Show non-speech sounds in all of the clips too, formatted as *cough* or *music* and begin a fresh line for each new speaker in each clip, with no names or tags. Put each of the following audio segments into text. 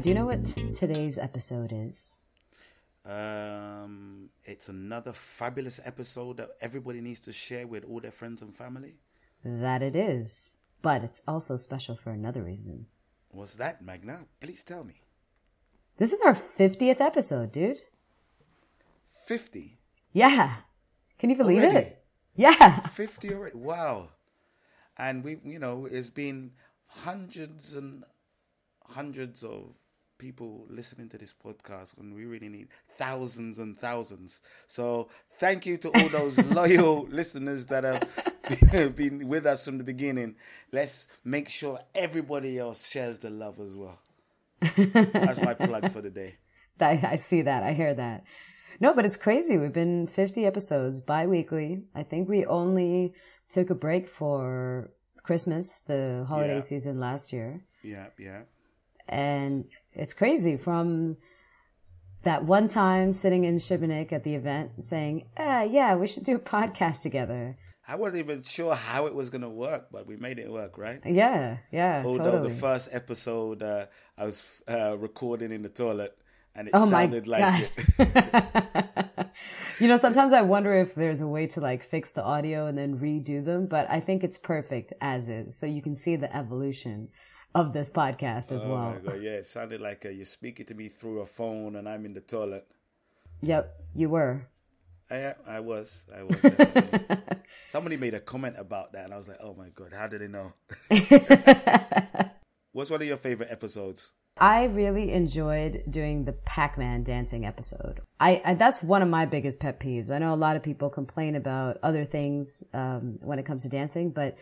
Do you know what t- today's episode is?
Um, it's another fabulous episode that everybody needs to share with all their friends and family.
That it is. But it's also special for another reason.
What's that, Magna? Please tell me.
This is our 50th episode, dude.
50?
Yeah. Can you believe
Already?
it? Yeah.
50 already? Wow. And we, you know, it's been hundreds and hundreds of people listening to this podcast when we really need thousands and thousands. So thank you to all those *laughs* loyal listeners that have *laughs* been with us from the beginning. Let's make sure everybody else shares the love as well. That's my plug for the day. *laughs*
I, I see that. I hear that. No, but it's crazy. We've been 50 episodes bi weekly. I think we only took a break for Christmas, the holiday
Yeah.
season last year.
Yeah, yeah.
And it's crazy from that one time sitting in Shibanik at the event saying, ah, yeah, we should do a podcast together.
I wasn't even sure how it was going to work, but we made it work, right?
Yeah, yeah,
Although
totally.
the first episode uh, I was uh, recording in the toilet and it
Oh
sounded like it. *laughs*
you know, sometimes I wonder if there's a way to like fix the audio and then redo them, but I think it's perfect as is. So you can see the evolution of this podcast as
oh
well.
my god, yeah, it sounded like uh, you're speaking to me through a phone and I'm in the toilet.
Yep, you were.
I, I was, I was. *laughs* Somebody made a comment about that, and I was like, "Oh my god, how did they know?" *laughs* What's one of your favorite episodes?
I really enjoyed doing the Pac-Man dancing episode. I, I that's one of my biggest pet peeves. I know a lot of people complain about other things um, when it comes to dancing, but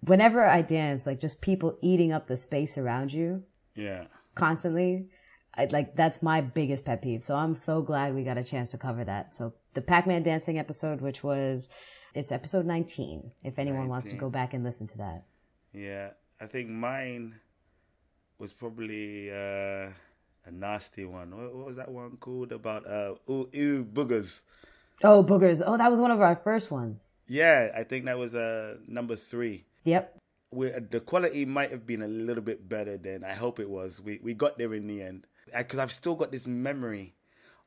whenever I dance, like just people eating up the space around you
Yeah,
constantly, I, like that's my biggest pet peeve. So I'm so glad we got a chance to cover that. So the Pac-Man dancing episode, which was it's episode 19. If anyone wants to go back and listen to that.
yeah. I think mine was probably uh, a nasty one. What, what was that one called about? Uh, ooh, ew, boogers.
Oh, boogers. Oh, that was one of our first ones.
Yeah, I think that was uh, number three.
Yep.
we the quality might have been a little bit better than I hope it was. We we got there in the end because I've still got this memory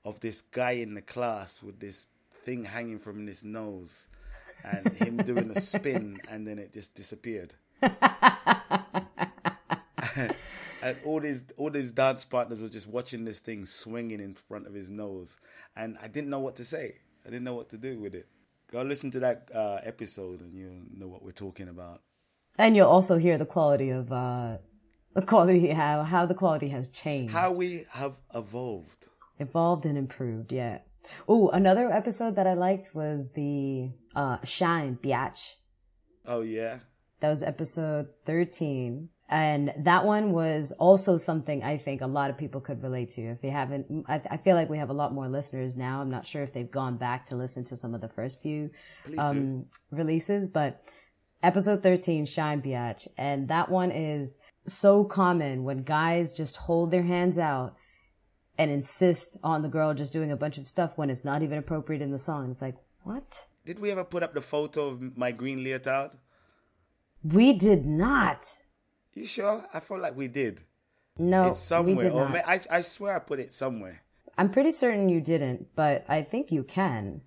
of this guy in the class with this thing hanging from his nose and him doing a spin *laughs* and then it just disappeared. *laughs* and all his all his dance partners were just watching this thing swinging in front of his nose, and I didn't know what to say. I didn't know what to do with it. Go listen to that uh, episode, and you'll know what we're talking about.
And you'll also hear the quality of uh the quality how how the quality has changed.
How we have evolved.
Evolved and improved, yeah. Oh, another episode that I liked was the uh Shine Biatch.
Oh yeah,
That was episode 13. And that one was also something I think a lot of people could relate to. If they haven't, I, I feel like we have a lot more listeners now. I'm not sure if they've gone back to listen to some of the first few um, releases, but episode 13, Shine Biatch. And that one is so common when guys just hold their hands out and insist on the girl just doing a bunch of stuff when it's not even appropriate in the song. It's like, what?
Did we ever put up the photo of my green leotard?
We did not.
You sure? I felt like we did.
No,
it's
we
somewhere.
did not.
ma- I I swear I put it somewhere.
I'm pretty certain you didn't, but I think you can.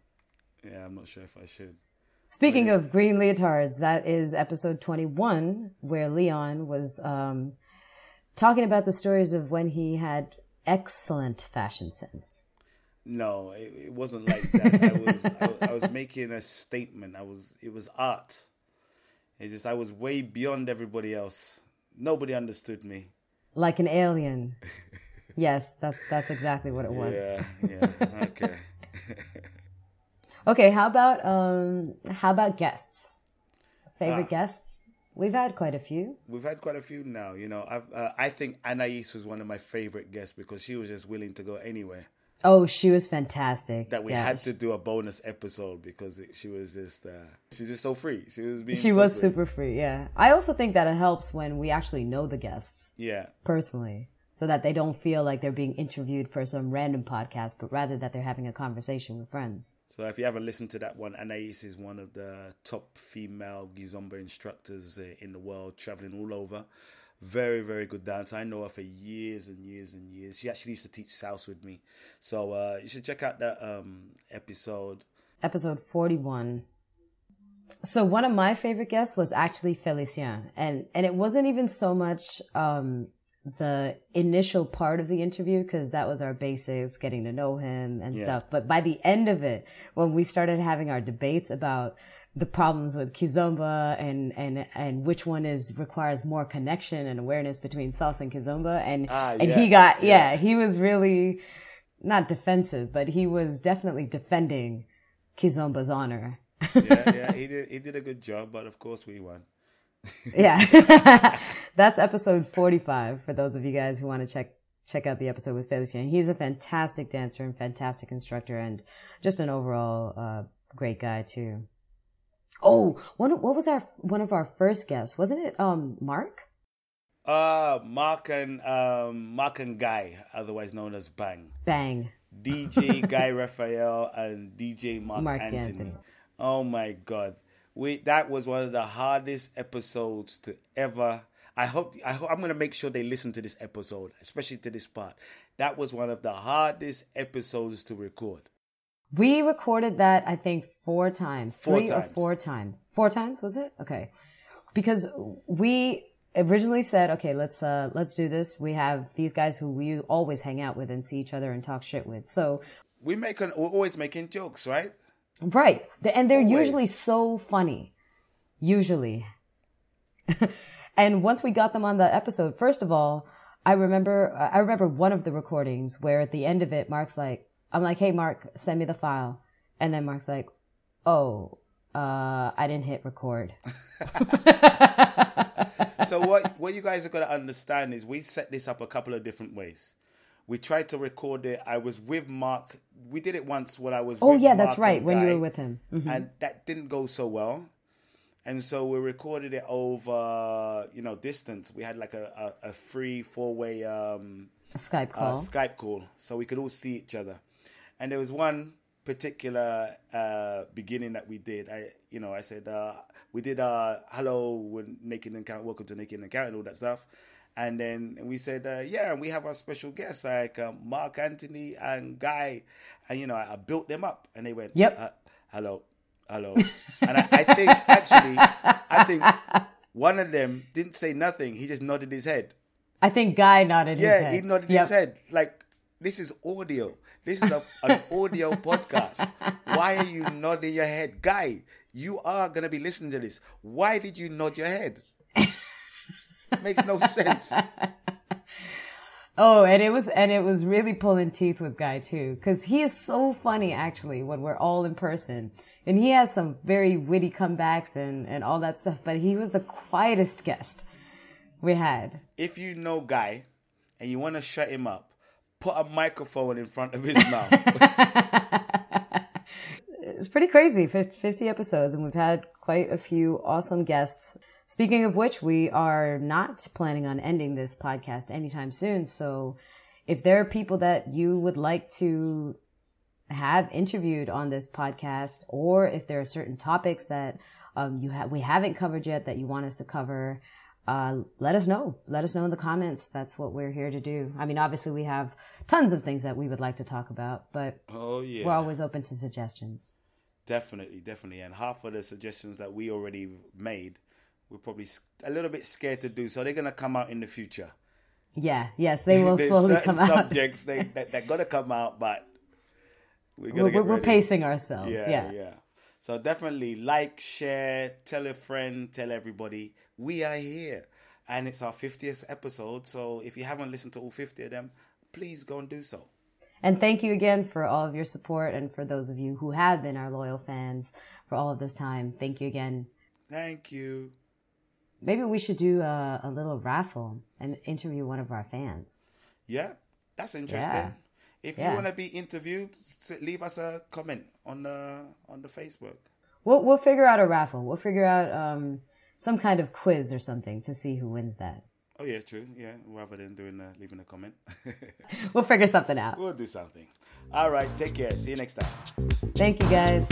Yeah, I'm not sure if I should.
Speaking of green leotards, that is episode 21, where Leon was um, talking about the stories of when he had excellent fashion sense.
No, it, it wasn't like that. I was *laughs* I, I was making a statement. I was it was art. It's just I was way beyond everybody else. Nobody understood me.
Like an alien. *laughs* yes, that's that's exactly what it was.
Yeah, yeah. *laughs* Okay.
Okay, how about um how about guests? Favorite
Ah.
guests? We've had quite a few.
We've had quite a few now. You know, I've, uh, I think Anais was one of my favorite guests because she was just willing to go anywhere.
Oh, she was fantastic.
That we
Yeah.
had to do a bonus episode because it, she was just uh, she's just so free. She was being
She
so
was
free.
super free, yeah. I also think that it helps when we actually know the guests
Yeah,
personally, so that they don't feel like they're being interviewed for some random podcast, but rather that they're having a conversation with friends.
So if you haven't listened to that one, Anais is one of the top female Kizomba instructors uh, in the world, traveling all over. Very, very good dancer. I know her for years and years and years. She actually used to teach salsa with me. So uh, you should check out that um, episode.
Episode 41. So one of my favorite guests was actually Felicien. And, and it wasn't even so much um, the initial part of the interview because that was our basics, getting to know him and
Yeah.
stuff. But by the end of it, when we started having our debates about the problems with kizomba and and and which one is requires more connection and awareness between salsa and kizomba, and
Ah,
and
yeah,
he got
yeah.
yeah, he was really not defensive, but he was definitely defending kizomba's honor.
Yeah, yeah, *laughs* he did. He did a good job, but of course we won. *laughs*
yeah. *laughs* That's episode 45 for those of you guys who want to check check out the episode with Felicien. He's a fantastic dancer and fantastic instructor and just an overall uh, great guy too. Oh, one what was our one of our first guests? Wasn't it um Mark?
Uh Mark and um, Mark and Guy, otherwise known as Bang.
Bang.
DJ Guy *laughs* Raphael and DJ Mark,
Mark
Anthony.
Anthony.
Oh my god. We that was one of the hardest episodes to ever I hope I hope I'm going to make sure they listen to this episode, especially to this part. That was one of the hardest episodes to record.
We recorded that I think four times,
Four
three or four times. Four times was it? Okay, because we originally said, okay, let's uh let's do this. We have these guys who we always hang out with and see each other and talk shit with. So
We make an, we're always making jokes, right?
right, and they're
Always.
usually so funny, usually. *laughs* and once we got them on the episode, first of all, I remember I remember one of the recordings where at the end of it, Mark's like, I'm like, hey Mark, send me the file, and then Mark's like, oh, uh, I didn't hit record. *laughs*
so what what you guys are going to understand is we set this up a couple of different ways. We tried to record it. I was with Mark. We did it once when I was.
oh yeah, that's right. When you were with him, Mhm.
and that didn't go so well. And so we recorded it over, you know, distance. We had like a, a, a free four way um,
Skype
uh,
call.
Skype call, so we could all see each other. And there was one particular uh, beginning that we did. I, you know, I said uh, we did uh, hello, when naked and count, welcome to naked and count, and all that stuff. And then we said, uh, yeah, we have our special guests like um, Mark Anthony and Guy, and you know, I, I built them up, and they went,
Yep.
uh, hello, hello, and I, I think actually, I think one of them didn't say nothing. He just nodded his head.
I think Guy nodded his
Yeah, he nodded
Yep.
his head. Like, this is audio. This is a, an audio *laughs* podcast. Why are you nodding your head? Guy, you are going to be listening to this. Why did you nod your head? Makes no sense. *laughs*
Oh, and it was and it was really pulling teeth with Guy too, because he is so funny actually when we're all in person, and he has some very witty comebacks and and all that stuff. But he was the quietest guest we had.
If you know Guy and you want to shut him up, put a microphone in front of his *laughs* mouth. *laughs*
It's pretty crazy. 50 episodes, and we've had quite a few awesome guests. Speaking of which, we are not planning on ending this podcast anytime soon. So, if there are people that you would like to have interviewed on this podcast, or if there are certain topics that um, you have we haven't covered yet that you want us to cover, uh, let us know. Let us know in the comments. That's what we're here to do. I mean, obviously, we have tons of things that we would like to talk about, but
oh, yeah.
we're always open to suggestions.
Definitely, definitely. And half of the suggestions that we already made, we're probably a little bit scared to do. So they're going to come out in the future.
Yeah, yes, they will *laughs*
There's
slowly come out.
subjects they, that, that got to come out, but we're going
We're,
to
we're,
get
we're
ready.
pacing ourselves.
Yeah,
Yeah,
yeah. So definitely like, share, tell a friend, tell everybody. We are here. And it's our 50th episode. So if you haven't listened to all 50 of them, please go and do so.
And thank you again for all of your support and for those of you who have been our loyal fans for all of this time. Thank you again.
Thank you.
Maybe we should do a, a little raffle and interview one of our fans.
Yeah, that's interesting.
Yeah.
If
Yeah.
you want to be interviewed, leave us a comment on the on the Facebook.
We'll we'll figure out a raffle. We'll figure out um, some kind of quiz or something to see who wins that.
Oh yeah, true. Yeah, rather than doing uh, leaving a comment, *laughs*
We'll figure something out.
we'll do something. All right, take care. See you next time.
Thank you guys.